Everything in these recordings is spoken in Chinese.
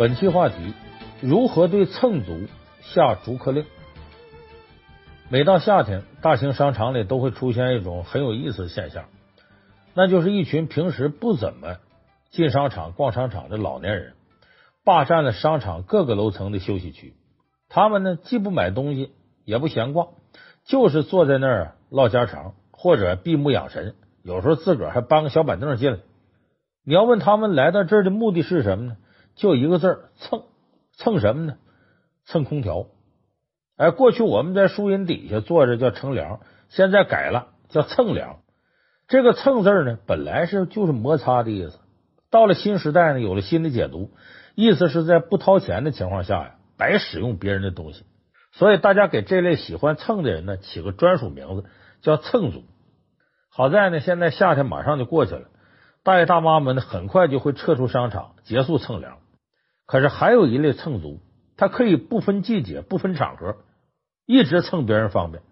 本期话题：如何对蹭足下逐客令？每到夏天，大型商场里都会出现一种很有意思的现象，那就是一群平时不怎么进商场、逛商场的老年人，霸占了商场各个楼层的休息区。他们呢，既不买东西，也不闲逛，就是坐在那儿唠家常或者闭目养神。有时候自个儿还搬个小板凳进来。你要问他们来到这儿的目的是什么呢？就一个字儿蹭，蹭什么呢？蹭空调。哎，过去我们在树荫底下坐着叫乘凉，现在改了叫蹭凉。这个蹭字呢，本来是就是摩擦的意思，到了新时代呢，有了新的解读，意思是在不掏钱的情况下呀，白使用别人的东西。所以大家给这类喜欢蹭的人呢，起个专属名字叫蹭族。好在呢，现在夏天马上就过去了，大爷大妈们呢，很快就会撤出商场，结束蹭凉。可是还有一类蹭足，他可以不分季节、不分场合，一直蹭别人方便。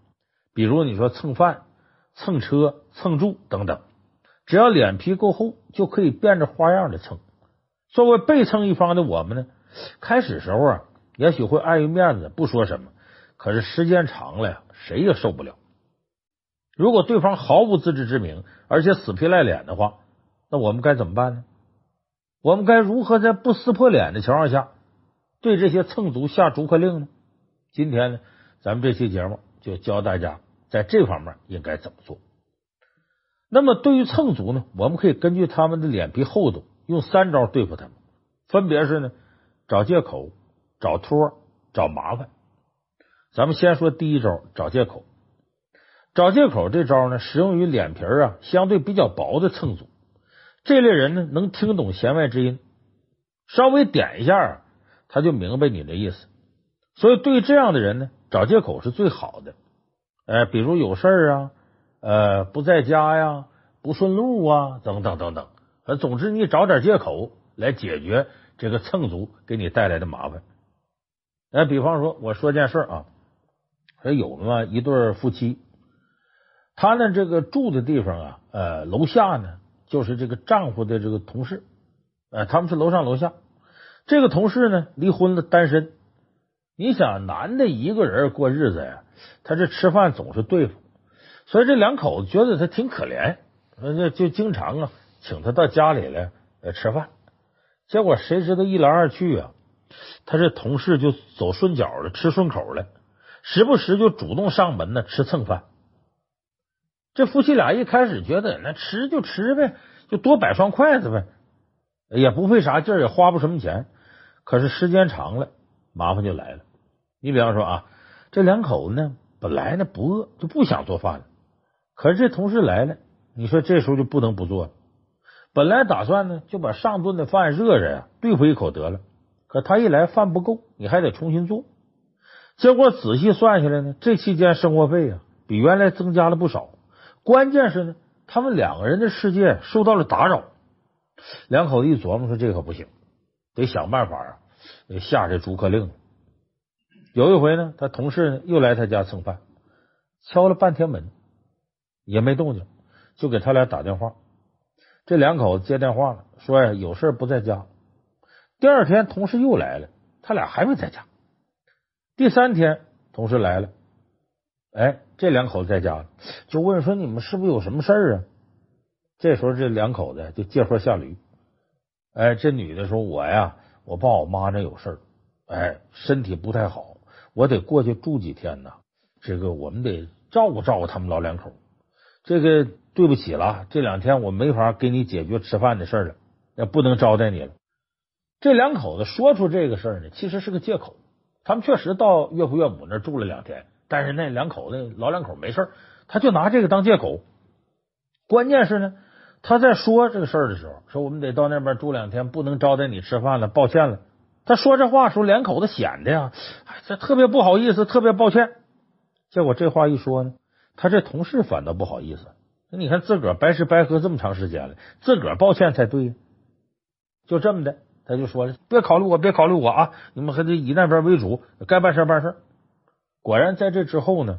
比如你说蹭饭、蹭车、蹭住等等，只要脸皮够厚，就可以变着花样的蹭。作为被蹭一方的我们呢，开始时候啊，也许会碍于面子不说什么，可是时间长了呀，谁也受不了。如果对方毫无自知之明，而且死皮赖脸的话，那我们该怎么办呢？我们该如何在不撕破脸的情况下对这些蹭足下逐客令呢？今天呢，咱们这期节目就教大家在这方面应该怎么做。那么，对于蹭足呢，我们可以根据他们的脸皮厚度，用三招对付他们，分别是呢，找借口、找托、找麻烦。咱们先说第一招，找借口。找借口这招呢，适用于脸皮啊相对比较薄的蹭足。这类人呢，能听懂弦外之音，稍微点一下，他就明白你的意思。所以，对这样的人呢，找借口是最好的。呃，比如有事啊，呃，不在家呀，不顺路啊，等等等等。呃，总之，你找点借口来解决这个蹭足给你带来的麻烦。呃，比方说，我说件事啊，说有那么一对夫妻，他呢，这个住的地方啊，呃，楼下呢。就是这个丈夫的这个同事，呃，他们是楼上楼下。这个同事呢，离婚了，单身。你想，男的一个人过日子呀，他这吃饭总是对付，所以这两口子觉得他挺可怜，就就经常啊请他到家里来呃吃饭。结果谁知道一来二去啊，他这同事就走顺脚了，吃顺口了，时不时就主动上门呢吃蹭饭。这夫妻俩一开始觉得那吃就吃呗，就多摆双筷子呗，也不费啥劲儿，也花不什么钱。可是时间长了，麻烦就来了。你比方说啊，这两口子呢，本来呢不饿，就不想做饭了。可是这同事来了，你说这时候就不能不做了。本来打算呢就把上顿的饭热着呀，对付一口得了。可他一来饭不够，你还得重新做。结果仔细算下来呢，这期间生活费啊比原来增加了不少。关键是呢，他们两个人的世界受到了打扰。两口子一琢磨说：“这可不行，得想办法啊，得下这逐客令。”有一回呢，他同事呢又来他家蹭饭，敲了半天门也没动静，就给他俩打电话。这两口子接电话了，说呀有事不在家。第二天同事又来了，他俩还没在家。第三天同事来了。哎，这两口子在家，就问说，你们是不是有什么事儿啊？这时候这两口子就借坡下驴。哎，这女的说：“我呀，我爸我妈那有事儿，哎，身体不太好，我得过去住几天呢。这个我们得照顾照顾他们老两口。这个对不起了，这两天我没法给你解决吃饭的事了，也不能招待你了。”这两口子说出这个事儿呢，其实是个借口。他们确实到岳父岳母那住了两天。但是那两口子老两口没事，他就拿这个当借口。关键是呢，他在说这个事儿的时候，说我们得到那边住两天，不能招待你吃饭了，抱歉了。他说这话时候，两口子显得呀，这特别不好意思，特别抱歉。结果这话一说呢，他这同事反倒不好意思。你看自个儿白吃白喝这么长时间了，自个儿抱歉才对。就这么的，他就说了，别考虑我，别考虑我啊，你们还得以那边为主，该办事办事。果然，在这之后呢，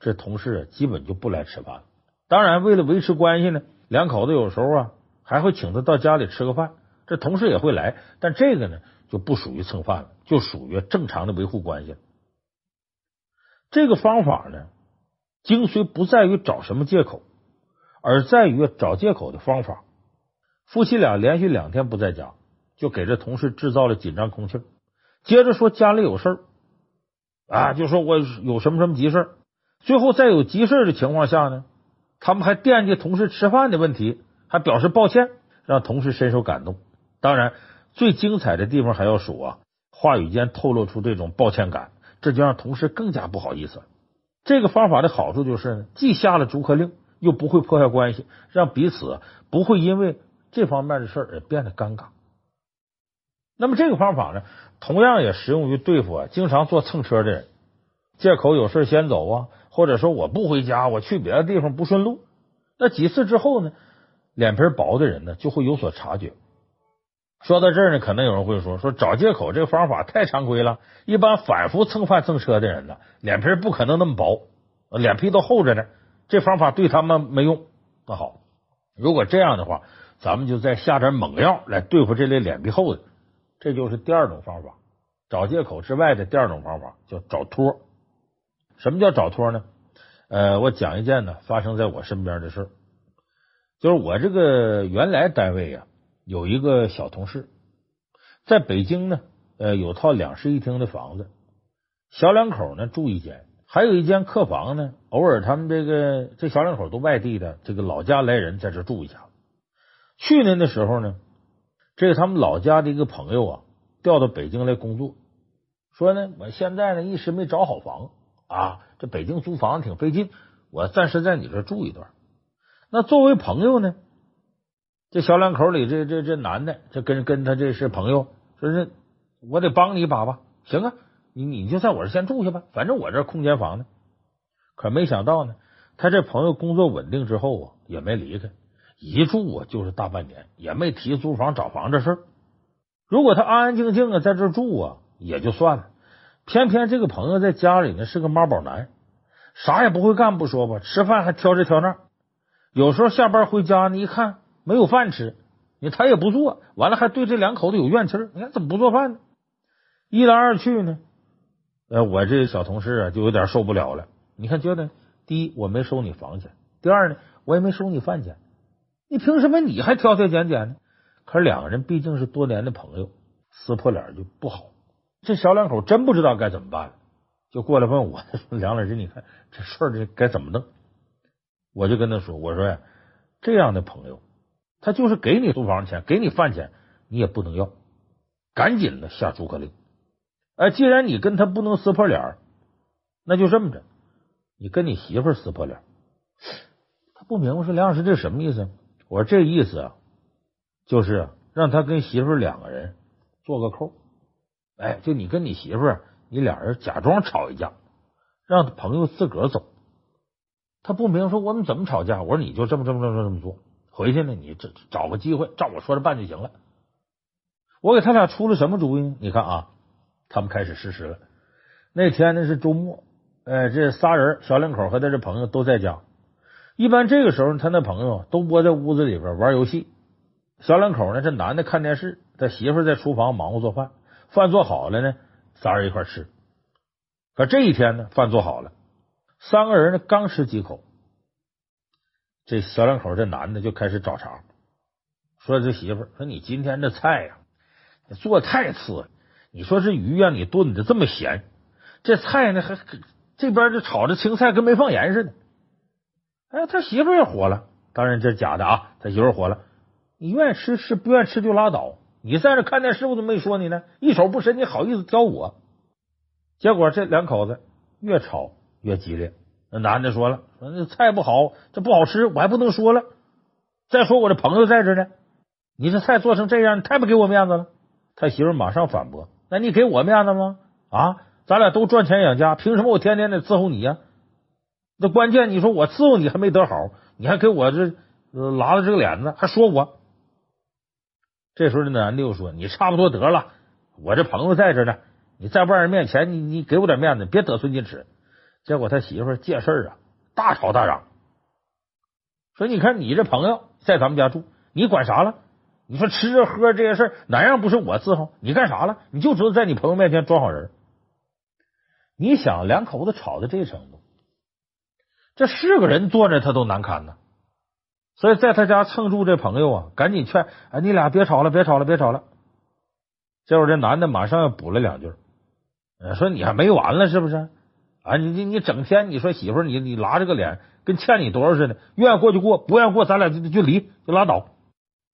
这同事基本就不来吃饭了。当然，为了维持关系呢，两口子有时候啊还会请他到家里吃个饭，这同事也会来，但这个呢就不属于蹭饭了，就属于正常的维护关系了。这个方法呢，精髓不在于找什么借口，而在于找借口的方法。夫妻俩连续两天不在家，就给这同事制造了紧张空气。接着说家里有事儿啊，就说我有什么什么急事。最后在有急事的情况下呢，他们还惦记同事吃饭的问题，还表示抱歉，让同事深受感动。当然，最精彩的地方还要数啊，话语间透露出这种抱歉感，这就让同事更加不好意思。这个方法的好处就是呢，既下了逐客令，又不会破坏关系，让彼此不会因为这方面的事儿变得尴尬。那么这个方法呢，同样也适用于对付啊经常坐蹭车的人，借口有事先走啊。或者说我不回家，我去别的地方不顺路。那几次之后呢，脸皮薄的人呢就会有所察觉。说到这儿呢，可能有人会说：说找借口这个方法太常规了。一般反复蹭饭蹭车的人呢，脸皮不可能那么薄，脸皮都厚着呢。这方法对他们没用。那好，如果这样的话，咱们就再下点猛药来对付这类脸皮厚的。这就是第二种方法，找借口之外的第二种方法，叫找托。什么叫找托呢？呃，我讲一件呢发生在我身边的事，就是我这个原来单位啊，有一个小同事，在北京呢，呃，有套两室一厅的房子，小两口呢住一间，还有一间客房呢，偶尔他们这个这小两口都外地的，这个老家来人在这住一下。去年的时候呢，这个他们老家的一个朋友啊，调到北京来工作，说呢，我现在呢一时没找好房。啊，这北京租房子挺费劲，我暂时在你这住一段。那作为朋友呢，这小两口里这这这男的，这跟跟他这是朋友，说是我得帮你一把吧。行啊，你你就在我这先住下吧，反正我这空间房呢。可没想到呢，他这朋友工作稳定之后啊，也没离开，一住啊就是大半年，也没提租房找房这事儿。如果他安安静静的在这住啊，也就算了。偏偏这个朋友在家里呢是个妈宝男，啥也不会干不说吧，吃饭还挑这挑那。有时候下班回家呢，一看没有饭吃，你他也不做，完了还对这两口子有怨气。你看怎么不做饭呢？一来二去呢，呃，我这小同事啊就有点受不了了。你看，觉得第一我没收你房钱，第二呢我也没收你饭钱，你凭什么你还挑挑拣拣呢？可是两个人毕竟是多年的朋友，撕破脸就不好。这小两口真不知道该怎么办了，就过来问我：“ 梁老师，你看这事儿这该怎么弄？”我就跟他说：“我说呀，这样的朋友，他就是给你租房钱，给你饭钱，你也不能要，赶紧的下逐客令。哎，既然你跟他不能撕破脸，那就这么着，你跟你媳妇撕破脸。”他不明白说：“梁老师，这什么意思？”我说：“这意思啊，就是让他跟媳妇两个人做个扣。”哎，就你跟你媳妇，你俩人假装吵一架，让朋友自个儿走。他不明说我们怎么吵架，我说你就这么这么这么这么做，回去呢，你这找个机会照我说的办就行了。我给他俩出了什么主意呢？你看啊，他们开始实施了。那天呢是周末，哎，这仨人小两口和他这朋友都在家。一般这个时候，他那朋友都窝在屋子里边玩游戏，小两口呢，这男的看电视，他媳妇在厨房忙活做饭。饭做好了呢，仨人一块吃。可这一天呢，饭做好了，三个人呢刚吃几口，这小两口这男的就开始找茬，说这媳妇说，你今天这菜呀，做太次了。你说这鱼让你炖的这么咸，这菜呢还这边这炒的青菜跟没放盐似的。哎，他媳妇也火了，当然这是假的啊，他媳妇火了，你愿意吃吃，不愿意吃就拉倒。你在这看电视，我怎么没说你呢？一手不伸，你好意思挑我？结果这两口子越吵越激烈。那男的说了：“说那菜不好，这不好吃，我还不能说了。再说我这朋友在这呢，你这菜做成这样，你太不给我面子了。”他媳妇马上反驳：“那你给我面子吗？啊，咱俩都赚钱养家，凭什么我天天得伺候你呀？那关键你说我伺候你还没得好，你还给我这拉了这个脸子，还说我。”这时候，那男的又说：“你差不多得了，我这朋友在这呢，你在外人面前，你你给我点面子，别得寸进尺。”结果他媳妇借事儿啊，大吵大嚷，说：“你看你这朋友在咱们家住，你管啥了？你说吃喝这些事儿，哪样不是我伺候？你干啥了？你就知道在你朋友面前装好人。你想两口子吵到这程度，这是个人坐着他都难堪呐。所以在他家蹭住这朋友啊，赶紧劝：哎，你俩别吵了，别吵了，别吵了。这会这男的马上又补了两句，说你还没完了是不是？啊，你你你整天你说媳妇你你拉着个脸跟欠你多少似的，愿意过就过，不愿意过咱俩就就离就拉倒。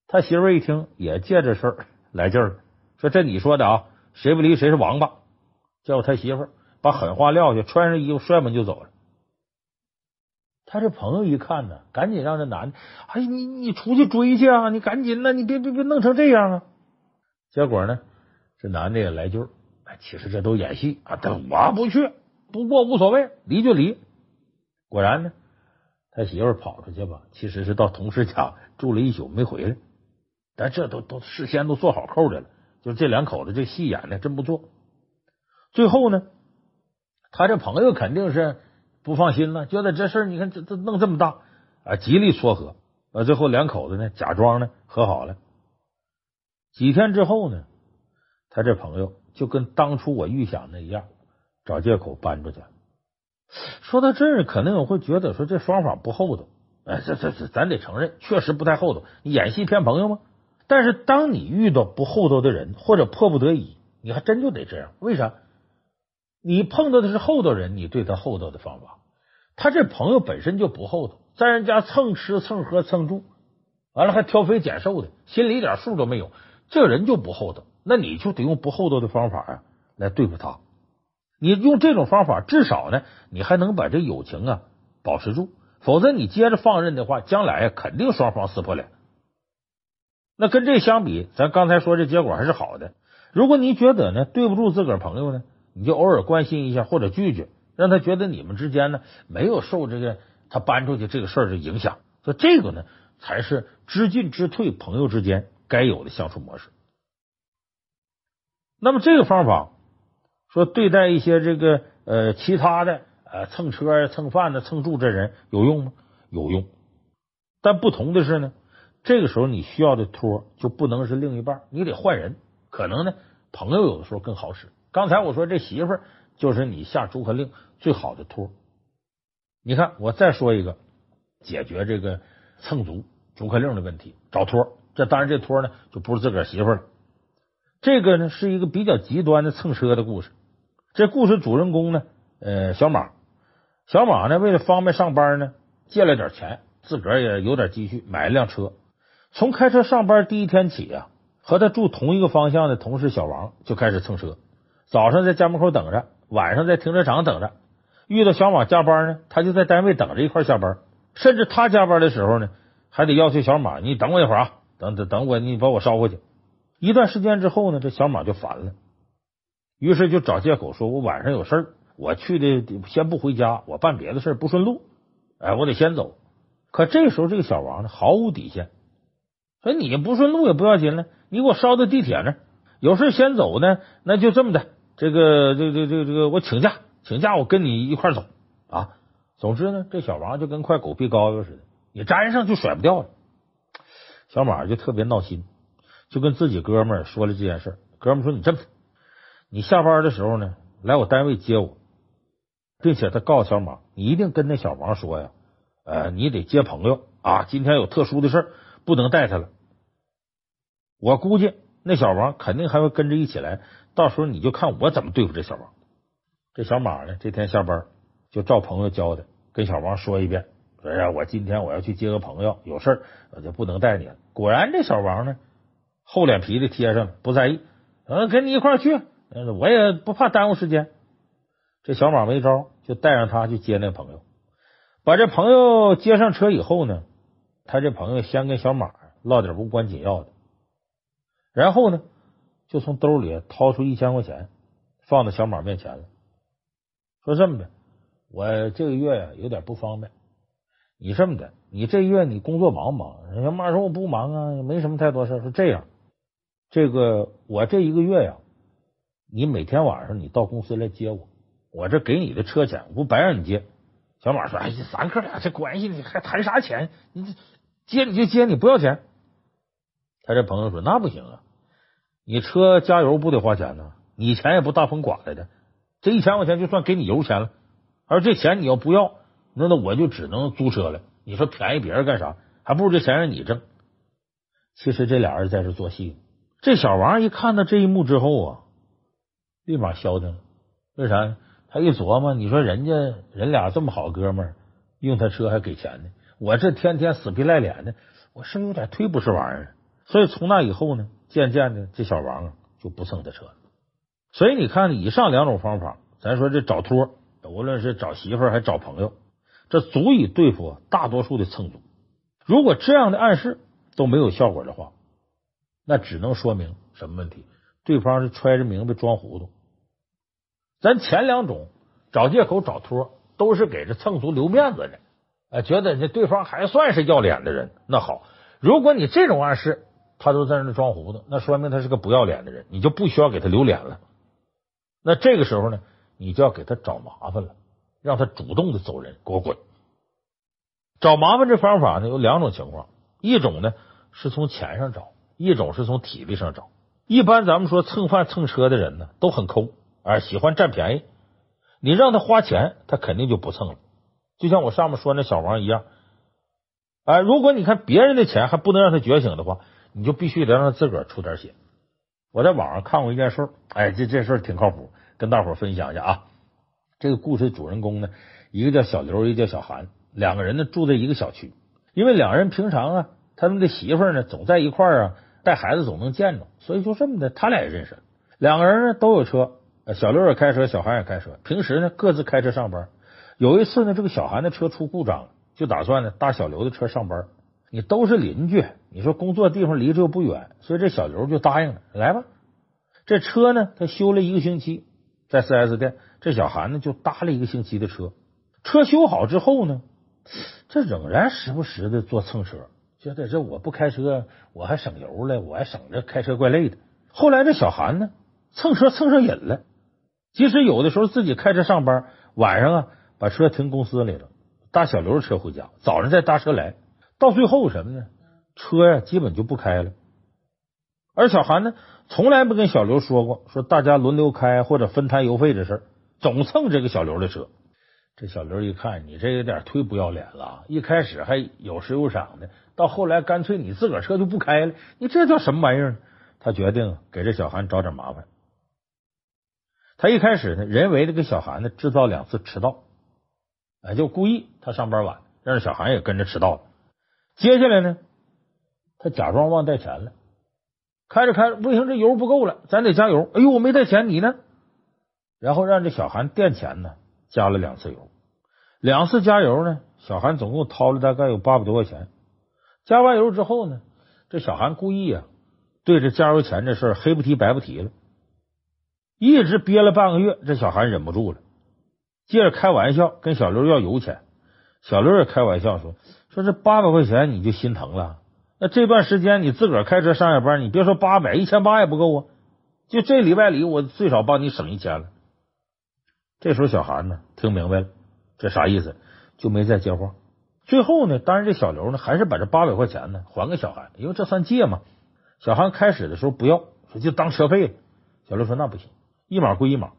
他媳妇一听也借这事儿来劲儿，说这你说的啊，谁不离谁是王八。叫他媳妇把狠话撂下，穿上衣服摔门就走了。他这朋友一看呢，赶紧让这男的，哎，你你出去追去啊，你赶紧的，你别别别弄成这样啊。结果呢，这男的也来劲儿，哎，其实这都演戏啊，但我不去。不过无所谓，离就离。果然呢，他媳妇跑出去吧，其实是到同事家住了一宿没回来。但这都都事先都做好扣的了，就这两口子这戏演的真不错。最后呢，他这朋友肯定是不放心了，觉得这事你看这这弄这么大啊，极力撮合。啊，最后两口子呢假装呢和好了。几天之后呢，他这朋友就跟当初我预想的一样。找借口搬出去。说到这儿，可能我会觉得说这方法不厚道。哎，这这这，咱得承认，确实不太厚道。你演戏骗朋友吗？但是当你遇到不厚道的人，或者迫不得已，你还真就得这样。为啥？你碰到的是厚道人，你对他厚道的方法，他这朋友本身就不厚道，在人家蹭吃蹭喝蹭住，完了还挑肥拣瘦的，心里一点数都没有，这人就不厚道。那你就得用不厚道的方法啊来对付他。你用这种方法，至少呢，你还能把这友情啊保持住。否则你接着放任的话，将来肯定双方撕破脸。那跟这相比，咱刚才说这结果还是好的。如果你觉得呢对不住自个儿朋友呢，你就偶尔关心一下或者拒绝，让他觉得你们之间呢没有受这个他搬出去这个事儿的影响。所以这个呢才是知进知退朋友之间该有的相处模式。那么这个方法。说对待一些这个呃其他的呃蹭车蹭饭的蹭住这人有用吗？有用，但不同的是呢，这个时候你需要的托就不能是另一半，你得换人。可能呢，朋友有的时候更好使。刚才我说这媳妇儿就是你下逐客令最好的托。你看，我再说一个解决这个蹭足逐客令的问题，找托。这当然这托呢就不是自个儿媳妇了，这个呢是一个比较极端的蹭车的故事。这故事主人公呢，呃，小马，小马呢，为了方便上班呢，借了点钱，自个儿也有点积蓄，买了辆车。从开车上班第一天起啊，和他住同一个方向的同事小王就开始蹭车。早上在家门口等着，晚上在停车场等着。遇到小马加班呢，他就在单位等着一块下班。甚至他加班的时候呢，还得要求小马，你等我一会儿啊，等等等我，你把我捎回去。一段时间之后呢，这小马就烦了。于是就找借口说：“我晚上有事儿，我去的先不回家，我办别的事儿不顺路，哎，我得先走。”可这时候这个小王呢，毫无底线，说：“你不顺路也不要紧了，你给我捎到地铁那儿，有事先走呢，那就这么的，这个这个这个这个这个，我请假，请假我跟你一块走啊。总之呢，这小王就跟块狗皮膏药似的，你粘上就甩不掉了。小马就特别闹心，就跟自己哥们儿说了这件事。哥们儿说：‘你这么。’你下班的时候呢，来我单位接我，并且他告诉小马，你一定跟那小王说呀，呃，你得接朋友啊，今天有特殊的事儿，不能带他了。我估计那小王肯定还会跟着一起来，到时候你就看我怎么对付这小王。这小马呢，这天下班就照朋友教的，跟小王说一遍，说呀，我今天我要去接个朋友，有事儿我就不能带你了。果然，这小王呢，厚脸皮的贴上了，不在意，嗯，跟你一块儿去。我也不怕耽误时间，这小马没招，就带上他去接那朋友。把这朋友接上车以后呢，他这朋友先跟小马唠点无关紧要的，然后呢，就从兜里掏出一千块钱，放到小马面前了，说这么的，我这个月呀有点不方便，你这么的，你这月你工作忙不忙？小马说我不忙啊，没什么太多事。说这样，这个我这一个月呀。你每天晚上你到公司来接我，我这给你的车钱，我不白让你接。小马说：“哎呀，咱哥俩这关系，你还谈啥钱？你接你就接，你不要钱。”他这朋友说：“那不行啊，你车加油不得花钱呢？你钱也不大风刮来的，这一千块钱就算给你油钱了。而这钱你要不要，那那我就只能租车了。你说便宜别人干啥？还不如这钱让你挣。其实这俩人在这做戏。这小王一看到这一幕之后啊，立马消停了。为啥？他一琢磨，你说人家人俩这么好哥们儿，用他车还给钱呢，我这天天死皮赖脸的，我是不是有点忒不是玩意儿。所以从那以后呢，渐渐的这小王啊就不蹭他车了。所以你看，以上两种方法，咱说这找托，无论是找媳妇儿还找朋友，这足以对付大多数的蹭组。如果这样的暗示都没有效果的话，那只能说明什么问题？对方是揣着明白装糊涂。咱前两种找借口找托，都是给这蹭组留面子的，哎，觉得这对方还算是要脸的人。那好，如果你这种暗示，他都在那装糊涂，那说明他是个不要脸的人，你就不需要给他留脸了。那这个时候呢，你就要给他找麻烦了，让他主动的走人，给我滚。找麻烦这方法呢，有两种情况，一种呢是从钱上找，一种是从体力上找。一般咱们说蹭饭蹭车的人呢，都很抠。而喜欢占便宜，你让他花钱，他肯定就不蹭了。就像我上面说那小王一样，哎，如果你看别人的钱还不能让他觉醒的话，你就必须得让他自个儿出点血。我在网上看过一件事，哎，这这事儿挺靠谱，跟大伙分享一下啊。这个故事的主人公呢，一个叫小刘，一个叫小韩，两个人呢住在一个小区，因为两人平常啊，他们的媳妇呢总在一块儿啊，带孩子总能见着，所以就这么的，他俩也认识。两个人呢都有车。小刘也开车，小韩也开车。平时呢，各自开车上班。有一次呢，这个小韩的车出故障了，就打算呢搭小刘的车上班。你都是邻居，你说工作地方离这又不远，所以这小刘就答应了，来吧。这车呢，他修了一个星期，在四 S 店。这小韩呢，就搭了一个星期的车。车修好之后呢，这仍然时不时的坐蹭车，觉得这我不开车，我还省油了，我还省着开车怪累的。后来这小韩呢，蹭车蹭上瘾了。即使有的时候自己开车上班，晚上啊把车停公司里了，搭小刘车回家，早上再搭车来，到最后什么呢？车呀基本就不开了。而小韩呢，从来不跟小刘说过，说大家轮流开或者分摊油费的事儿，总蹭这个小刘的车。这小刘一看，你这有点忒不要脸了，一开始还有时有赏的，到后来干脆你自个儿车就不开了，你这叫什么玩意儿？他决定给这小韩找点麻烦。他一开始呢，人为的给小韩呢制造两次迟到，哎，就故意他上班晚，让小韩也跟着迟到了。接下来呢，他假装忘带钱了，开着开着不行，这油不够了，咱得加油。哎呦，我没带钱，你呢？然后让这小韩垫钱呢，加了两次油，两次加油呢，小韩总共掏了大概有八百多块钱。加完油之后呢，这小韩故意啊，对着加油钱这事儿黑不提白不提了。一直憋了半个月，这小韩忍不住了，接着开玩笑跟小刘要油钱。小刘也开玩笑说：“说这八百块钱你就心疼了？那这段时间你自个儿开车上下班，你别说八百，一千八也不够啊！就这礼拜里，我最少帮你省一千了。”这时候小韩呢听明白了，这啥意思？就没再接话。最后呢，当然这小刘呢还是把这八百块钱呢还给小韩，因为这算借嘛。小韩开始的时候不要，说就当车费了。小刘说那不行。一码归一码，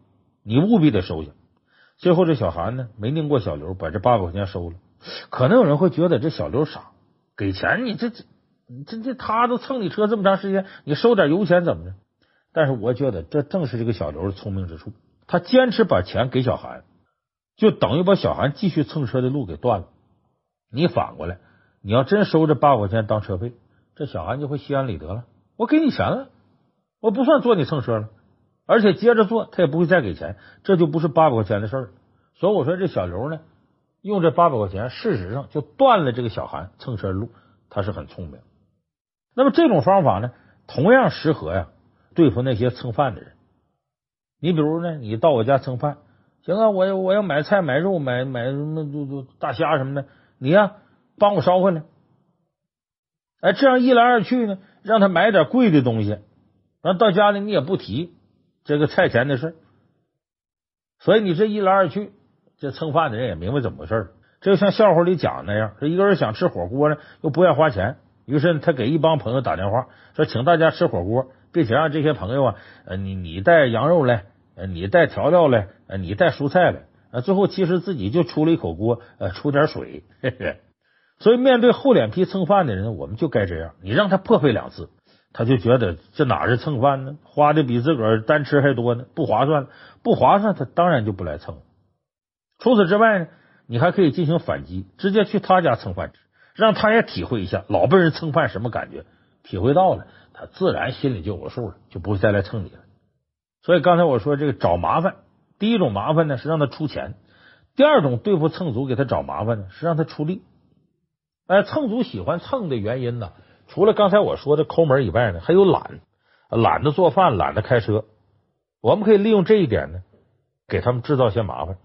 你务必得收下。最后这小韩呢，没拧过小刘，把这八百块钱收了。可能有人会觉得这小刘傻，给钱你这这这这他都蹭你车这么长时间，你收点油钱怎么着？但是我觉得这正是这个小刘的聪明之处，他坚持把钱给小韩，就等于把小韩继续蹭车的路给断了。你反过来，你要真收这八百块钱当车费，这小韩就会心安理得了。我给你钱了，我不算坐你蹭车了。而且接着做，他也不会再给钱，这就不是八百块钱的事儿。所以我说这小刘呢，用这八百块钱，事实上就断了这个小韩蹭车路，他是很聪明。那么这种方法呢，同样适合呀对付那些蹭饭的人。你比如呢，你到我家蹭饭，行啊，我我要买菜、买肉、买买什么就就大虾什么的，你呀帮我捎回来。哎，这样一来二去呢，让他买点贵的东西，然后到家里你也不提。这个菜钱的事，所以你这一来二去，这蹭饭的人也明白怎么回事儿。这就像笑话里讲的那样，这一个人想吃火锅呢，又不愿花钱，于是他给一帮朋友打电话，说请大家吃火锅，并且让这些朋友啊，呃，你你带羊肉来，呃，你带调料来，呃，你带蔬菜来。啊，最后其实自己就出了一口锅，呃，出点水。嘿嘿。所以面对厚脸皮蹭饭的人，我们就该这样。你让他破费两次，他就觉得这哪是蹭饭呢？花的比自个儿单吃还多呢，不划算，不划算，他当然就不来蹭。除此之外呢，你还可以进行反击，直接去他家蹭饭吃，让他也体会一下老被人蹭饭什么感觉。体会到了，他自然心里就有数了，就不会再来蹭你了。所以刚才我说这个找麻烦。第一种麻烦呢是让他出钱，第二种对付蹭祖给他找麻烦呢是让他出力。哎，蹭祖喜欢蹭的原因呢，除了刚才我说的抠门以外呢，还有懒，懒得做饭，懒得开车。我们可以利用这一点呢，给他们制造些麻烦。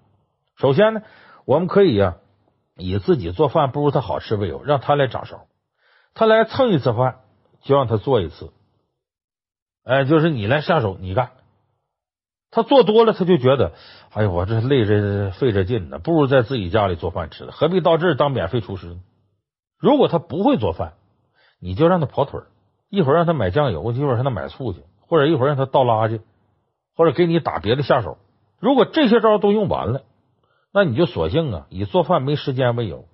首先呢，我们可以呀，以自己做饭不如他好吃为由，让他来掌勺，他来蹭一次饭，就让他做一次。哎，就是你来下手，你干。他做多了，他就觉得，哎呦，我这累着费着劲呢，不如在自己家里做饭吃了，何必到这儿当免费厨师呢？如果他不会做饭，你就让他跑腿儿，一会儿让他买酱油，一会儿让他买醋去，或者一会儿让他倒垃圾，或者给你打别的下手。如果这些招都用完了，那你就索性啊，以做饭没时间为由，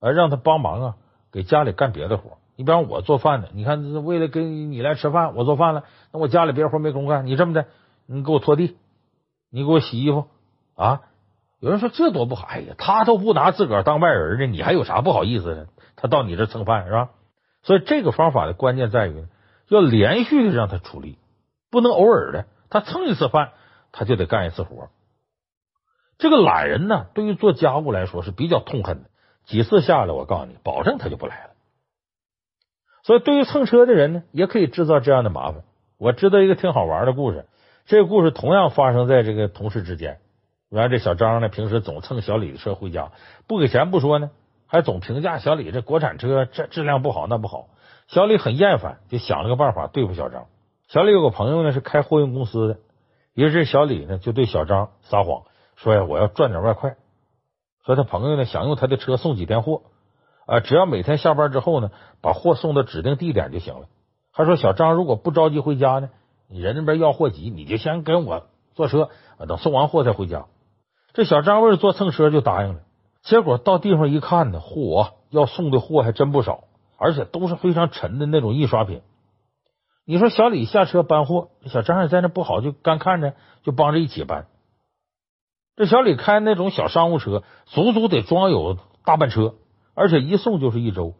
而让他帮忙啊，给家里干别的活。你比方我做饭呢，你看为了跟你来吃饭，我做饭了，那我家里别的活没工夫干，你这么的。你给我拖地，你给我洗衣服啊！有人说这多不好，哎呀，他都不拿自个儿当外人呢，你还有啥不好意思的？他到你这蹭饭是吧？所以这个方法的关键在于要连续的让他出力，不能偶尔的。他蹭一次饭，他就得干一次活。这个懒人呢，对于做家务来说是比较痛恨的，几次下来，我告诉你，保证他就不来了。所以，对于蹭车的人呢，也可以制造这样的麻烦。我知道一个挺好玩的故事。这个故事同样发生在这个同事之间。原来这小张呢，平时总蹭小李的车回家，不给钱不说呢，还总评价小李这国产车这质量不好那不好。小李很厌烦，就想了个办法对付小张。小李有个朋友呢是开货运公司的，于是小李呢就对小张撒谎，说呀，我要赚点外快。说他朋友呢想用他的车送几天货啊，只要每天下班之后呢把货送到指定地点就行了。还说小张如果不着急回家呢，你人那边要货急，你就先跟我坐车，等送完货再回家。这小张为了坐蹭车就答应了，结果到地方一看呢，嚯，要送的货还真不少，而且都是非常沉的那种印刷品。你说小李下车搬货，小张也在那不好，就干看着，就帮着一起搬。这小李开那种小商务车，足足得装有大半车，而且一送就是一周。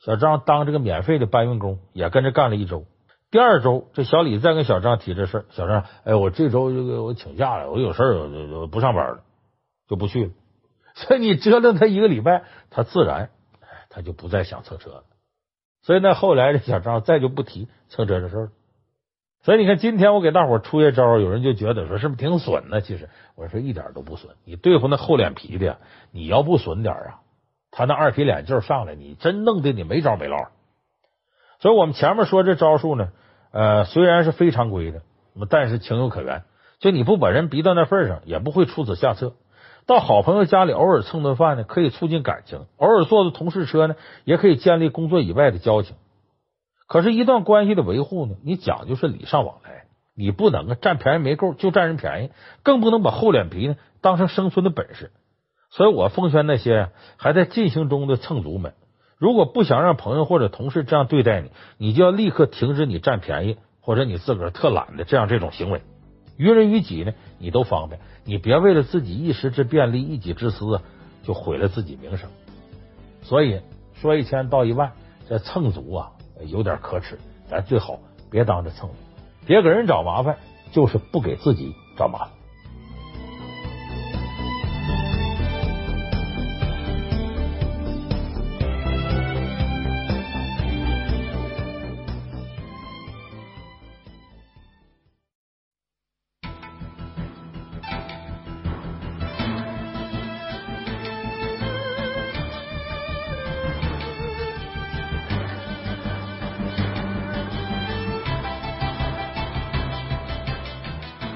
小张当这个免费的搬运工，也跟着干了一周。第二周，这小李再跟小张提这事儿，小张，哎，我这周这个我请假了，我有事儿，我不上班了，就不去了。所以你折腾他一个礼拜，他自然他就不再想蹭车了。所以呢，后来这小张再就不提蹭车的事儿。所以你看，今天我给大伙出些招，有人就觉得说是不是挺损呢？其实我说一点都不损。你对付那厚脸皮的，你要不损点啊，他那二皮脸劲上来，你真弄得你没招没落。所以我们前面说这招数呢。呃，虽然是非常规的，但是情有可原。就你不把人逼到那份上，也不会出此下策。到好朋友家里偶尔蹭顿饭呢，可以促进感情；偶尔坐坐同事车呢，也可以建立工作以外的交情。可是，一段关系的维护呢，你讲究是礼尚往来，你不能啊占便宜没够就占人便宜，更不能把厚脸皮呢当成生存的本事。所以我奉劝那些还在进行中的蹭足们。如果不想让朋友或者同事这样对待你，你就要立刻停止你占便宜或者你自个儿特懒的这样这种行为。于人于己呢，你都方便，你别为了自己一时之便利、一己之私，就毁了自己名声。所以说一千道一万，这蹭足啊有点可耻，咱最好别当着蹭，别给人找麻烦，就是不给自己找麻烦。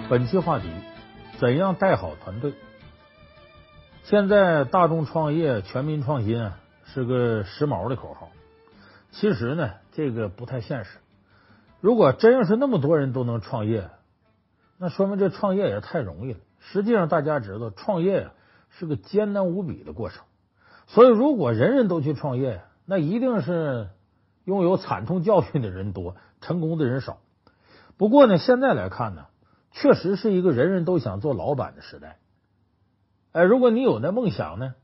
本期话题：怎样带好团队？现在大众创业、全民创新啊，是个时髦的口号。其实呢，这个不太现实。如果真要是那么多人都能创业，那说明这创业也太容易了。实际上，大家知道，创业呀是个艰难无比的过程。所以，如果人人都去创业，那一定是拥有惨痛教训的人多，成功的人少。不过呢，现在来看呢，确实是一个人人都想做老板的时代。哎，如果你有那梦想呢，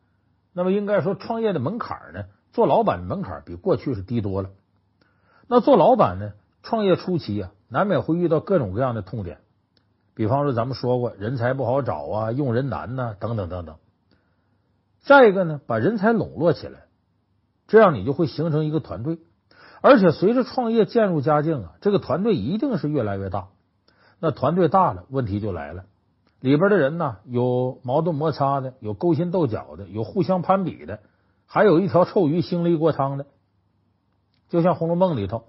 那么应该说创业的门槛呢，做老板的门槛比过去是低多了。那做老板呢，创业初期啊，难免会遇到各种各样的痛点，比方说咱们说过，人才不好找啊，用人难呐，等等等等。再一个呢，把人才笼络起来，这样你就会形成一个团队。而且随着创业渐入佳境啊，这个团队一定是越来越大。那团队大了，问题就来了，里边的人呢，有矛盾摩擦的，有勾心斗角的，有互相攀比的，还有一条臭鱼腥了一锅汤的。就像《红楼梦》里头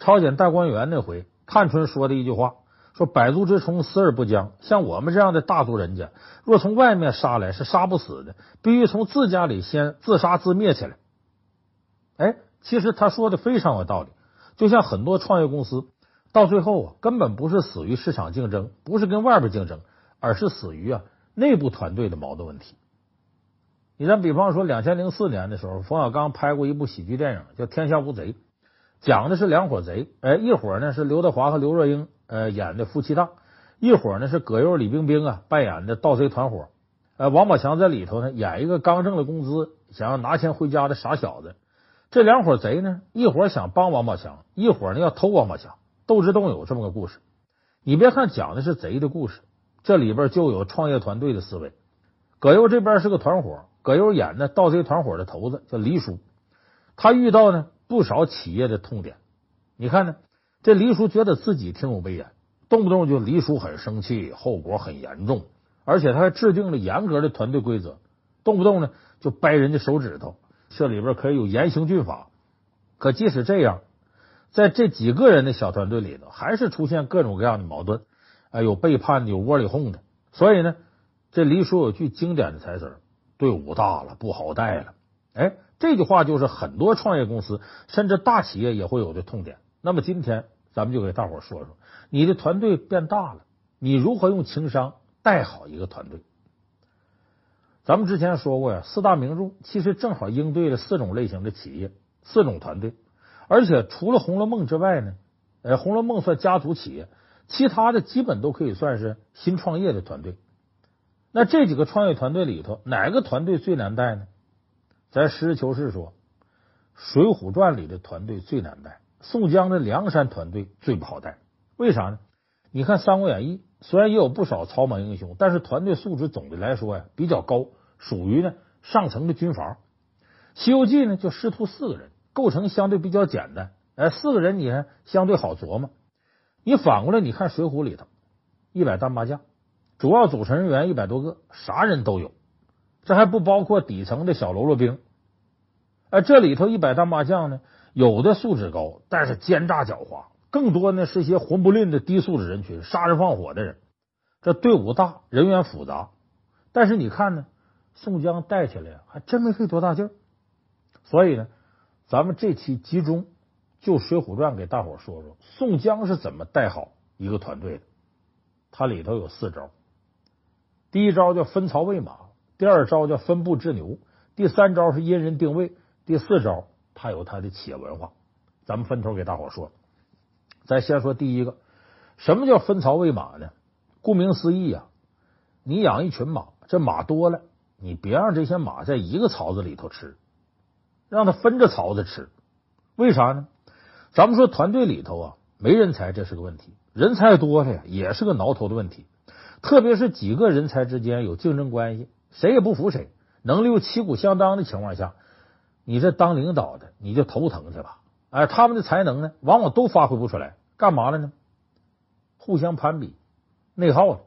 抄检大观园那回，探春说的一句话：“说百足之虫，死而不僵。像我们这样的大族人家，若从外面杀来，是杀不死的，必须从自家里先自杀自灭起来。”哎。其实他说的非常有道理，就像很多创业公司到最后啊，根本不是死于市场竞争，不是跟外边竞争，而是死于啊内部团队的矛盾问题。你咱比方说，两千零四年的时候，冯小刚拍过一部喜剧电影叫《天下无贼》，讲的是两伙贼，哎，一伙呢是刘德华和刘若英呃演的夫妻档，一伙呢是葛优、李冰冰啊扮演的盗贼团伙，呃，王宝强在里头呢演一个刚挣了工资想要拿钱回家的傻小子。这两伙贼呢，一伙想帮王宝强，一伙呢要偷王宝强，斗智斗勇这么个故事。你别看讲的是贼的故事，这里边就有创业团队的思维。葛优这边是个团伙，葛优演的盗贼团伙的头子叫黎叔，他遇到呢不少企业的痛点。你看呢，这黎叔觉得自己挺有威严，动不动就黎叔很生气，后果很严重，而且他还制定了严格的团队规则，动不动呢就掰人家手指头。这里边可以有严刑峻法，可即使这样，在这几个人的小团队里头，还是出现各种各样的矛盾，哎，有背叛的，有窝里横的。所以呢，这黎叔有句经典的台词：“队伍大了，不好带了。”哎，这句话就是很多创业公司甚至大企业也会有的痛点。那么今天咱们就给大伙说说，你的团队变大了，你如何用情商带好一个团队？咱们之前说过呀，四大名著其实正好应对了四种类型的企业、四种团队，而且除了《红楼梦》之外呢，呃，《红楼梦》算家族企业，其他的基本都可以算是新创业的团队。那这几个创业团队里头，哪个团队最难带呢？咱实事求是说，《水浒传》里的团队最难带，宋江的梁山团队最不好带。为啥呢？你看《三国演义》，虽然也有不少草莽英雄，但是团队素质总的来说呀比较高。属于呢上层的军阀，《西游记》呢就师徒四个人，构成相对比较简单。哎，四个人你还相对好琢磨。你反过来你看《水浒》里头，一百单八将，主要组成人员一百多个，啥人都有，这还不包括底层的小喽啰兵。哎，这里头一百单八将呢，有的素质高，但是奸诈狡猾；更多呢是些混不吝的低素质人群，杀人放火的人。这队伍大，人员复杂，但是你看呢？宋江带起来还真没费多大劲，所以呢，咱们这期集中就《水浒传》给大伙说说宋江是怎么带好一个团队的。它里头有四招，第一招叫分槽喂马，第二招叫分布置牛，第三招是因人定位，第四招它有它的企业文化。咱们分头给大伙说。咱先说第一个，什么叫分槽喂马呢？顾名思义啊，你养一群马，这马多了。你别让这些马在一个槽子里头吃，让他分着槽子吃。为啥呢？咱们说团队里头啊，没人才这是个问题，人才多了呀也是个挠头的问题。特别是几个人才之间有竞争关系，谁也不服谁，能力又旗鼓相当的情况下，你这当领导的你就头疼去吧。哎，他们的才能呢，往往都发挥不出来，干嘛了呢？互相攀比、内耗了，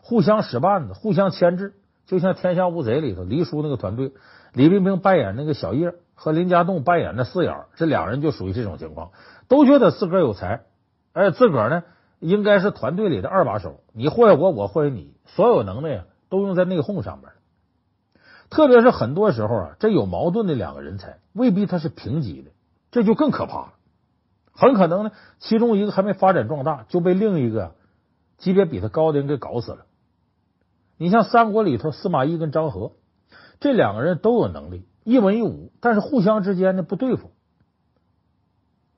互相使绊子、互相牵制。就像《天下无贼》里头黎叔那个团队，李冰冰扮演那个小叶和林家栋扮演的四眼，这两人就属于这种情况，都觉得自个儿有才，而且自个儿呢应该是团队里的二把手，你祸害我，我祸害你，所有能耐呀都用在内讧上面。特别是很多时候啊，这有矛盾的两个人才未必他是平级的，这就更可怕了。很可能呢，其中一个还没发展壮大，就被另一个级别比他高的人给搞死了。你像三国里头，司马懿跟张合这两个人都有能力，一文一武，但是互相之间呢不对付。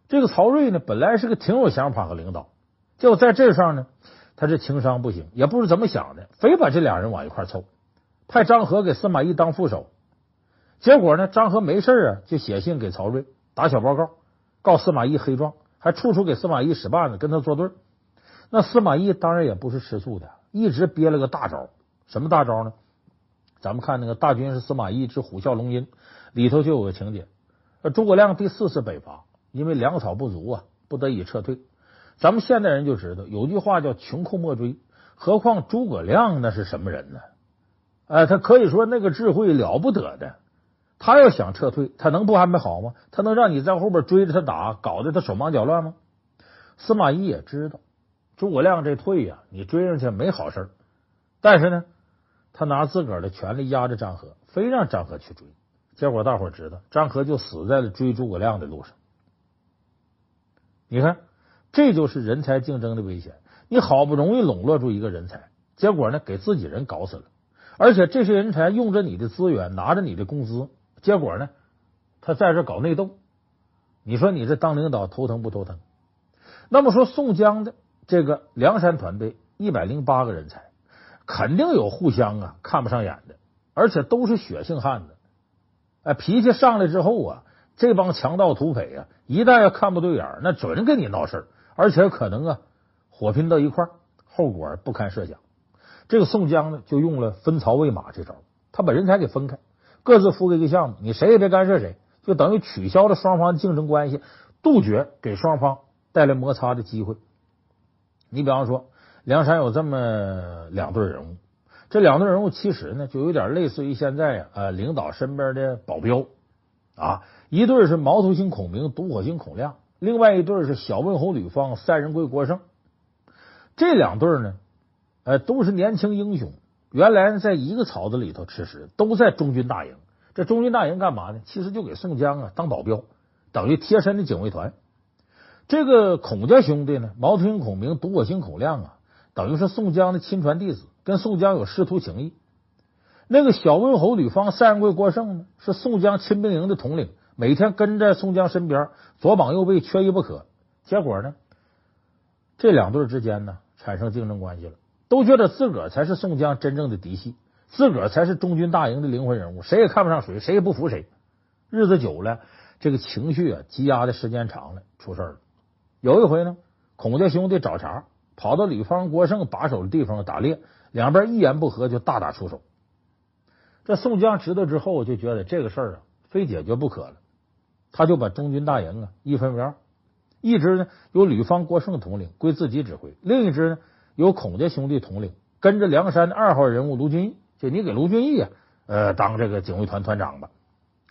这个曹睿呢，本来是个挺有想法和领导，结果在这上呢，他这情商不行，也不知怎么想的，非把这俩人往一块凑，派张合给司马懿当副手。结果呢，张合没事啊，就写信给曹睿打小报告。告司马懿黑状，还处处给司马懿使绊子，跟他作对。那司马懿当然也不是吃素的，一直憋了个大招。什么大招呢？咱们看那个《大军师司马懿之虎啸龙吟》里头就有个情节：诸葛亮第四次北伐，因为粮草不足啊，不得已撤退。咱们现代人就知道有句话叫“穷寇莫追”，何况诸葛亮那是什么人呢？哎，他可以说那个智慧了不得的。他要想撤退，他能不安排好吗？他能让你在后边追着他打，搞得他手忙脚乱吗？司马懿也知道诸葛亮这退呀，你追上去没好事。但是呢，他拿自个儿的权力压着张合，非让张合去追。结果大伙知道，张合就死在了追诸葛亮的路上。你看，这就是人才竞争的危险。你好不容易笼络住一个人才，结果呢，给自己人搞死了。而且这些人才用着你的资源，拿着你的工资。结果呢，他在这搞内斗，你说你这当领导头疼不头疼？那么说宋江的这个梁山团队一百零八个人才，肯定有互相啊看不上眼的，而且都是血性汉子。哎，脾气上来之后啊，这帮强盗土匪啊，一旦要看不对眼，那准跟你闹事，而且可能啊火拼到一块，后果不堪设想。这个宋江呢，就用了分曹喂马这招，他把人才给分开。各自负责一个项目，你谁也别干涉谁，就等于取消了双方的竞争关系，杜绝给双方带来摩擦的机会。你比方说，梁山有这么两对人物，这两对人物其实呢，就有点类似于现在啊，领导身边的保镖啊。一对是毛头星孔明、独火星孔亮，另外一对是小温侯吕方、三人归郭盛。这两对呢，呃，都是年轻英雄。原来在一个草子里头吃食，都在中军大营。这中军大营干嘛呢？其实就给宋江啊当保镖，等于贴身的警卫团。这个孔家兄弟呢，毛头星孔明、独火星孔亮啊，等于是宋江的亲传弟子，跟宋江有师徒情谊。那个小温侯吕方、三桂郭盛呢，是宋江亲兵营的统领，每天跟在宋江身边，左膀右臂，缺一不可。结果呢，这两对之间呢，产生竞争关系了。都觉得自个儿才是宋江真正的嫡系，自个儿才是中军大营的灵魂人物，谁也看不上谁，谁也不服谁。日子久了，这个情绪啊积压的时间长了，出事了。有一回呢，孔家兄弟找茬，跑到吕方、郭胜把守的地方打猎，两边一言不合就大打出手。这宋江知道之后，就觉得这个事儿啊非解决不可了，他就把中军大营啊一分为二，一支呢由吕方、郭胜统领，归自己指挥；另一支呢。由孔家兄弟统领，跟着梁山的二号人物卢俊义，就你给卢俊义啊，呃，当这个警卫团团长吧。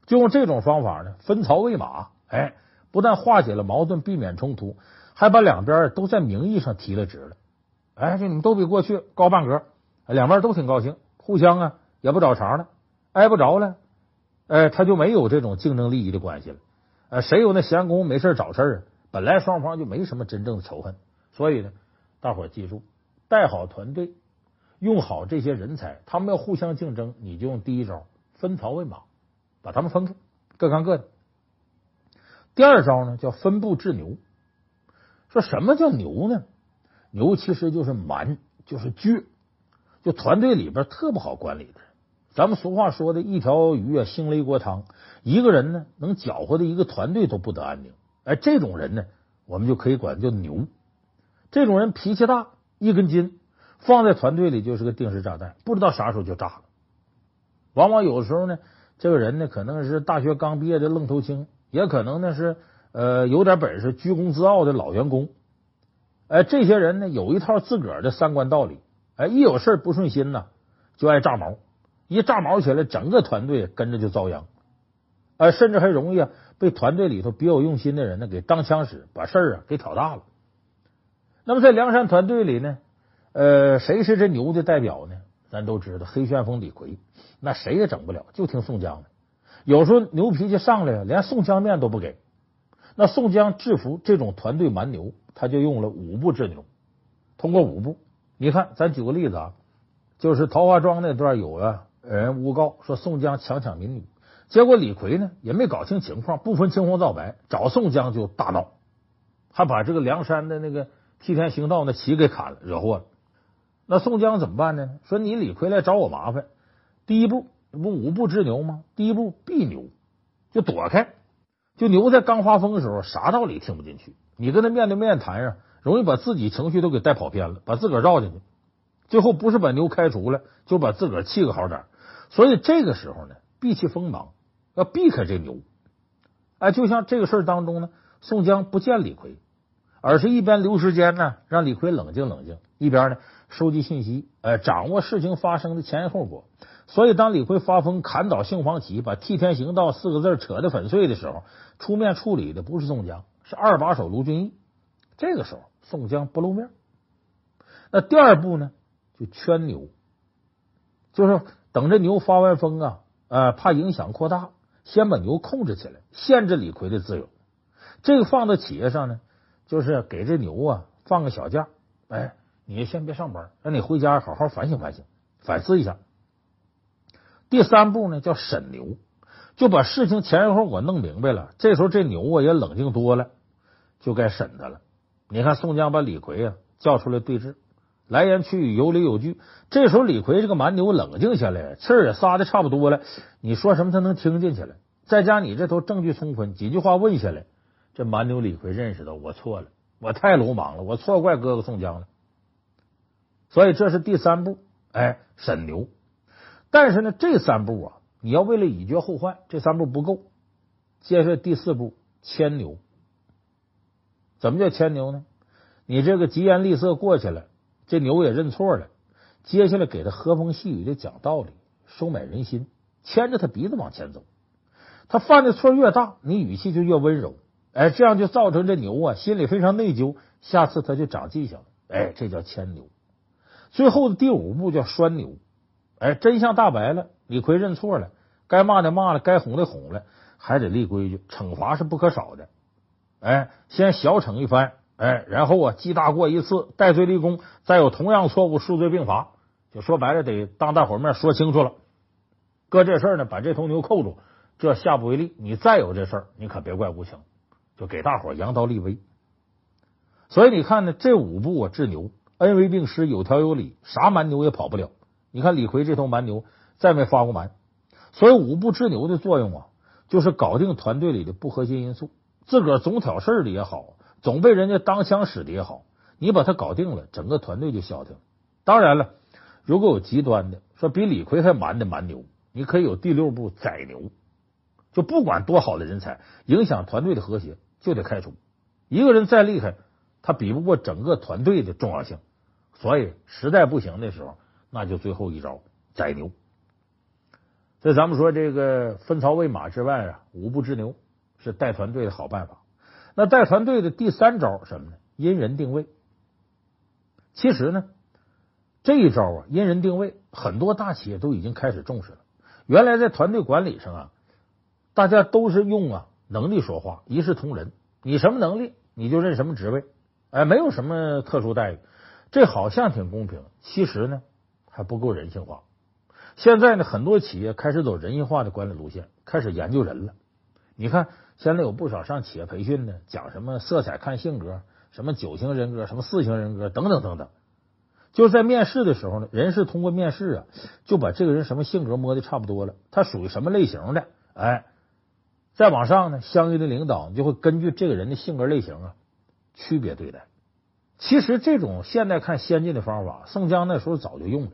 就用这种方法呢，分曹喂马，哎，不但化解了矛盾，避免冲突，还把两边都在名义上提了职了。哎，就你们都比过去高半格，两边都挺高兴，互相啊也不找茬了，挨不着了，哎，他就没有这种竞争利益的关系了。呃，谁有那闲工夫没事找事啊？本来双方就没什么真正的仇恨，所以呢，大伙记住。带好团队，用好这些人才，他们要互相竞争，你就用第一招分曹喂马，把他们分开，各干各的。第二招呢，叫分部制牛。说什么叫牛呢？牛其实就是蛮，就是倔，就团队里边特不好管理的。咱们俗话说的一条鱼啊，兴了一锅汤，一个人呢能搅和的一个团队都不得安宁。哎，这种人呢，我们就可以管叫牛。这种人脾气大。一根筋放在团队里就是个定时炸弹，不知道啥时候就炸了。往往有的时候呢，这个人呢可能是大学刚毕业的愣头青，也可能呢是呃有点本事、居功自傲的老员工。哎，这些人呢有一套自个儿的三观道理。哎，一有事不顺心呢，就爱炸毛，一炸毛起来，整个团队跟着就遭殃。哎，甚至还容易啊被团队里头别有用心的人呢给当枪使，把事儿啊给挑大了。那么在梁山团队里呢，呃，谁是这牛的代表呢？咱都知道黑旋风李逵，那谁也整不了，就听宋江的。有时候牛脾气上来，连宋江面都不给。那宋江制服这种团队蛮牛，他就用了五步制牛。通过五步，你看，咱举个例子啊，就是桃花庄那段有啊人诬告说宋江强抢民女，结果李逵呢也没搞清情况，不分青红皂白找宋江就大闹，还把这个梁山的那个替天行道那旗给砍了，惹祸了。那宋江怎么办呢？说你李逵来找我麻烦，第一步不五步制牛吗？第一步避牛，就躲开。就牛在刚发疯的时候，啥道理听不进去。你跟他面对面谈上，容易把自己情绪都给带跑偏了，把自个儿绕进去。最后不是把牛开除了，就把自个儿气个好点。所以这个时候呢，避其锋芒，要避开这牛。哎，就像这个事儿当中呢，宋江不见李逵，而是一边留时间呢，让李逵冷静冷静，一边呢收集信息，呃，掌握事情发生的前因后果。所以，当李逵发疯砍倒杏黄旗，把“替天行道”四个字扯得粉碎的时候，出面处理的不是宋江，是二把手卢俊义。这个时候，宋江不露面。那第二步呢，就圈牛，就是等着牛发完疯啊，呃，怕影响扩大，先把牛控制起来，限制李逵的自由。这个放到企业上呢，就是给这牛啊放个小假，哎，你先别上班，让你回家好好反省反省，反思一下。第三步呢，叫审牛，就把事情前因后果弄明白了。这时候这牛啊也冷静多了，就该审他了。你看宋江把李逵啊叫出来对质，来言去语有理有据。这时候李逵这个蛮牛冷静下来，气儿也撒的差不多了。你说什么他能听进去了。再加你这头证据充分，几句话问下来，这蛮牛李逵认识到我错了，我太鲁莽了，我错怪哥哥宋江了。所以这是第三步，哎，审牛。但是呢，这三步啊，你要为了以绝后患，这三步不够。接下来第四步，牵牛。怎么叫牵牛呢？你这个疾言厉色过去了，这牛也认错了。接下来给他和风细雨的讲道理，收买人心，牵着他鼻子往前走。他犯的错越大，你语气就越温柔。哎，这样就造成这牛啊心里非常内疚，下次他就长记性了。哎，这叫牵牛。最后的第五步叫拴牛。哎，真相大白了，李逵认错了，该骂的骂了，该哄的哄了，还得立规矩，惩罚是不可少的。哎，先小惩一番，哎，然后啊记大过一次，戴罪立功，再有同样错误，数罪并罚。就说白了，得当大伙面说清楚了。搁这事儿呢，把这头牛扣住，这下不为例。你再有这事儿，你可别怪无情，就给大伙扬刀立威。所以你看呢，这五步啊治牛，恩威并施，有条有理，啥蛮牛也跑不了。你看李逵这头蛮牛再没发过蛮，所以五步之牛的作用啊，就是搞定团队里的不核心因素。自个儿总挑事儿的也好，总被人家当枪使的也好，你把他搞定了，整个团队就消停。当然了，如果有极端的，说比李逵还蛮的蛮牛，你可以有第六步宰牛，就不管多好的人才，影响团队的和谐，就得开除。一个人再厉害，他比不过整个团队的重要性。所以实在不行的时候。那就最后一招宰牛。所以咱们说这个分曹喂马之外啊，五步制牛是带团队的好办法。那带团队的第三招什么呢？因人定位。其实呢，这一招啊，因人定位，很多大企业都已经开始重视了。原来在团队管理上啊，大家都是用啊能力说话，一视同仁。你什么能力，你就认什么职位，哎，没有什么特殊待遇。这好像挺公平，其实呢。还不够人性化。现在呢，很多企业开始走人性化的管理路线，开始研究人了。你看，现在有不少上企业培训的，讲什么色彩看性格，什么九型人格，什么四型人格，等等等等。就是在面试的时候呢，人事通过面试啊，就把这个人什么性格摸得差不多了，他属于什么类型的，哎，再往上呢，相应的领导就会根据这个人的性格类型啊，区别对待。其实这种现在看先进的方法，宋江那时候早就用了。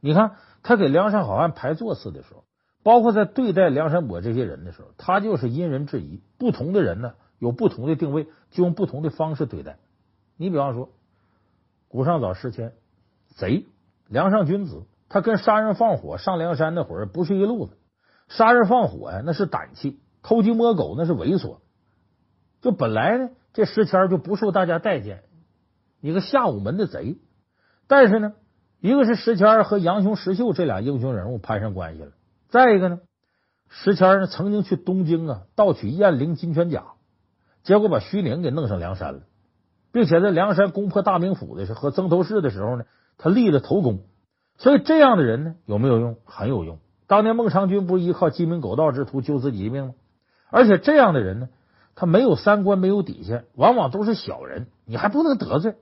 你看他给梁山好汉排座次的时候，包括在对待梁山伯这些人的时候，他就是因人制宜。不同的人呢，有不同的定位，就用不同的方式对待。你比方说，古上早时迁贼梁上君子，他跟杀人放火上梁山那会儿不是一路子。杀人放火呀，那是胆气；偷鸡摸狗那是猥琐。就本来呢，这时迁就不受大家待见，你个下午门的贼。但是呢。一个是石谦和杨雄、石秀这俩英雄人物攀上关系了。再一个呢，石谦呢曾经去东京啊盗取燕翎金圈甲，结果把徐宁给弄上梁山了，并且在梁山攻破大名府的时候和曾头市的时候呢，他立了头功。所以这样的人呢，有没有用？很有用。当年孟尝君不是依靠鸡鸣狗盗之徒救自己一命吗？而且这样的人呢，他没有三观，没有底线，往往都是小人，你还不能得罪。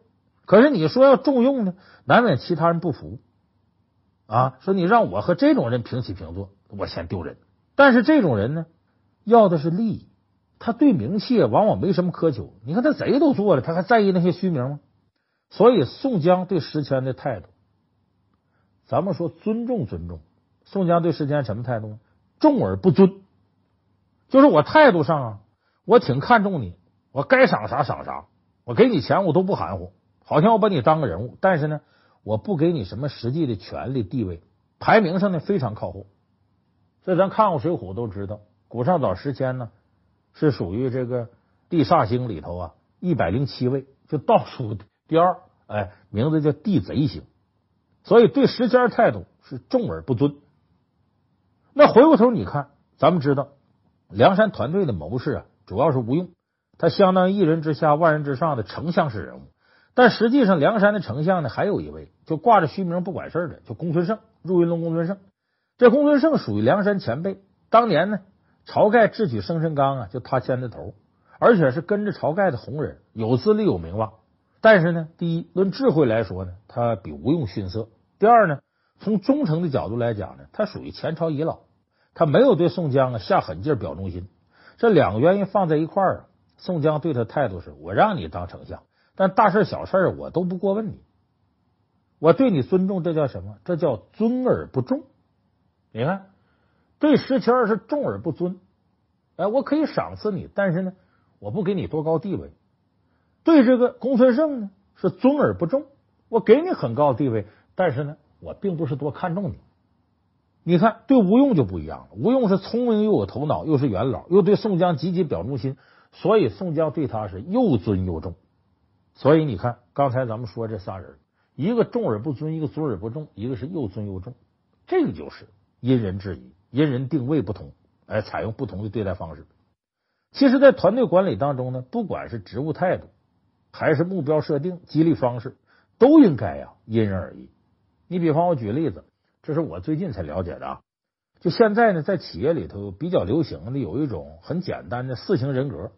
可是你说要重用呢，难免其他人不服啊。说你让我和这种人平起平坐，我嫌丢人。但是这种人呢，要的是利益，他对名气往往没什么苛求。你看他贼都做了，他还在意那些虚名吗？所以宋江对石迁的态度，咱们说尊重尊重。宋江对石迁什么态度？重而不尊，就是我态度上啊，我挺看重你，我该赏啥赏啥，我给你钱我都不含糊。好像我把你当个人物，但是呢，我不给你什么实际的权力地位，排名上呢非常靠后。所以咱看过《水浒》都知道，古上早时迁呢是属于这个地煞星里头啊一百零七位，就倒数第二，哎，名字叫地贼星。所以对时迁态度是重而不尊。那回过头你看，咱们知道梁山团队的谋士啊，主要是吴用，他相当于一人之下万人之上的丞相式人物。但实际上，梁山的丞相呢，还有一位就挂着虚名不管事的，就公孙胜，入云龙公孙胜。这公孙胜属于梁山前辈，当年呢，晁盖智取生辰纲啊，就他牵的头，而且是跟着晁盖的红人，有资历有名望。但是呢，第一，论智慧来说呢，他比吴用逊色；第二呢，从忠诚的角度来讲呢，他属于前朝遗老，他没有对宋江啊下狠劲表忠心。这两个原因放在一块儿啊，宋江对他态度是：我让你当丞相。但大事小事我都不过问你，我对你尊重，这叫什么？这叫尊而不重。你看，对石谦是重而不尊。哎，我可以赏赐你，但是呢，我不给你多高地位。对这个公孙胜呢，是尊而不重。我给你很高地位，但是呢，我并不是多看重你。你看，对吴用就不一样了。吴用是聪明又有头脑，又是元老，又对宋江积极表忠心，所以宋江对他是又尊又重。所以你看，刚才咱们说这仨人，一个重而不尊，一个尊而不重，一个是又尊又重，这个就是因人制宜，因人定位不同，哎，采用不同的对待方式。其实，在团队管理当中呢，不管是职务态度，还是目标设定、激励方式，都应该呀因人而异。你比方我举例子，这是我最近才了解的啊。就现在呢，在企业里头比较流行的有一种很简单的四型人格，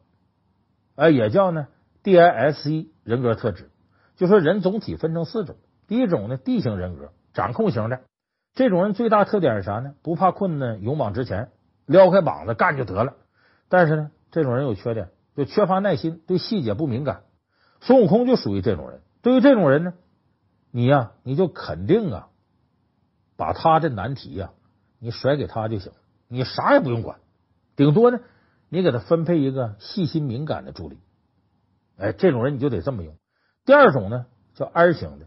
哎，也叫呢。DISC 人格特质，就说人总体分成四种。第一种呢，D 型人格，掌控型的。这种人最大特点是啥呢？不怕困难，勇往直前，撩开膀子干就得了。但是呢，这种人有缺点，就缺乏耐心，对细节不敏感。孙悟空就属于这种人。对于这种人呢，你呀、你就肯定啊，把他的难题呀、你甩给他就行，你啥也不用管，顶多呢，你给他分配一个细心敏感的助理。哎，这种人你就得这么用。第二种呢，叫 I 型的，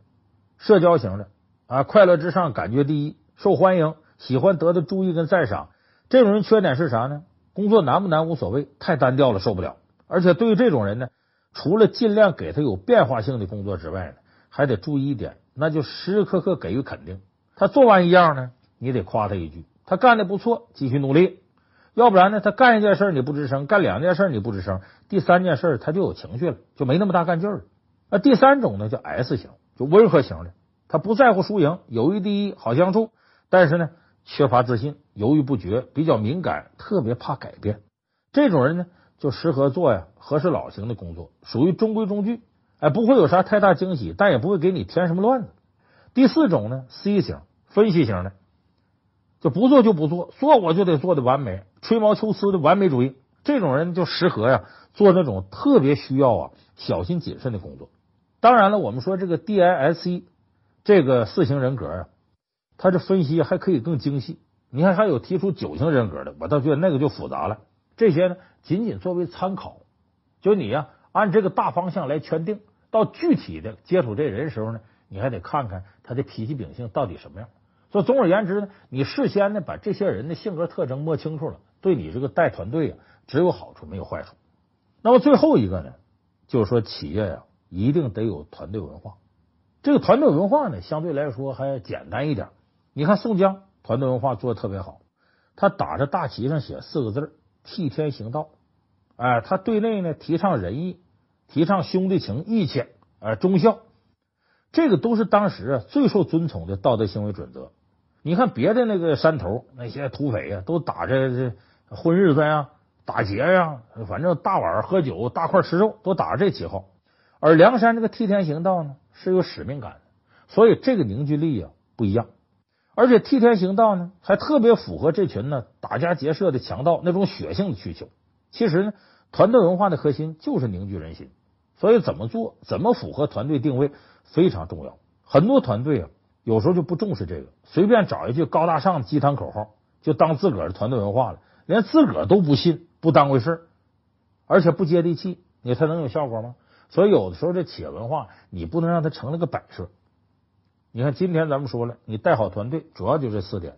社交型的啊，快乐至上，感觉第一，受欢迎，喜欢得到注意跟赞赏。这种人缺点是啥呢？工作难不难无所谓，太单调了受不了。而且对于这种人呢，除了尽量给他有变化性的工作之外呢，还得注意一点，那就时时刻刻给予肯定。他做完一样呢，你得夸他一句，他干的不错，继续努力。要不然呢，他干一件事你不吱声，干两件事你不吱声，第三件事他就有情绪了，就没那么大干劲儿了。那第三种呢，叫 S 型，就温和型的，他不在乎输赢，友谊第一，好相处，但是呢，缺乏自信，犹豫不决，比较敏感，特别怕改变。这种人呢，就适合做呀和事佬型的工作，属于中规中矩，哎，不会有啥太大惊喜，但也不会给你添什么乱子。第四种呢，C 型，分析型的。就不做就不做，做我就得做的完美，吹毛求疵的完美主义，这种人就适合呀做那种特别需要啊小心谨慎的工作。当然了，我们说这个 DISC 这个四型人格啊，他这分析还可以更精细。你看还有提出九型人格的，我倒觉得那个就复杂了。这些呢，仅仅作为参考，就你呀按这个大方向来圈定，到具体的接触这人时候呢，你还得看看他的脾气秉性到底什么样。所以总而言之呢，你事先呢把这些人的性格特征摸清楚了，对你这个带团队啊只有好处没有坏处。那么最后一个呢，就是说企业呀一定得有团队文化。这个团队文化呢相对来说还简单一点。你看宋江团队文化做的特别好，他打着大旗上写四个字“替天行道”。哎，他对内呢提倡仁义，提倡兄弟情、义气、哎忠孝，这个都是当时啊最受尊崇的道德行为准则。你看别的那个山头那些土匪呀，都打着这混日子呀、打劫呀，反正大碗喝酒、大块吃肉，都打着这旗号。而梁山这个替天行道呢，是有使命感的，所以这个凝聚力啊不一样。而且替天行道呢，还特别符合这群呢打家劫舍的强盗那种血性的需求。其实呢，团队文化的核心就是凝聚人心，所以怎么做、怎么符合团队定位非常重要。很多团队啊。有时候就不重视这个，随便找一句高大上的鸡汤口号，就当自个儿的团队文化了，连自个儿都不信，不当回事，而且不接地气，你才能有效果吗？所以有的时候这企业文化，你不能让它成了个摆设。你看今天咱们说了，你带好团队，主要就这四点：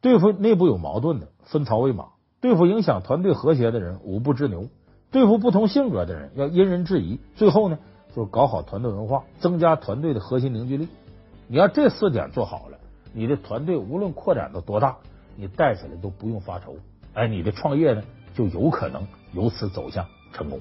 对付内部有矛盾的，分曹为马；对付影响团队和谐的人，五步之牛；对付不同性格的人，要因人制宜；最后呢，就是搞好团队文化，增加团队的核心凝聚力。你要这四点做好了，你的团队无论扩展到多大，你带起来都不用发愁。哎，你的创业呢，就有可能由此走向成功。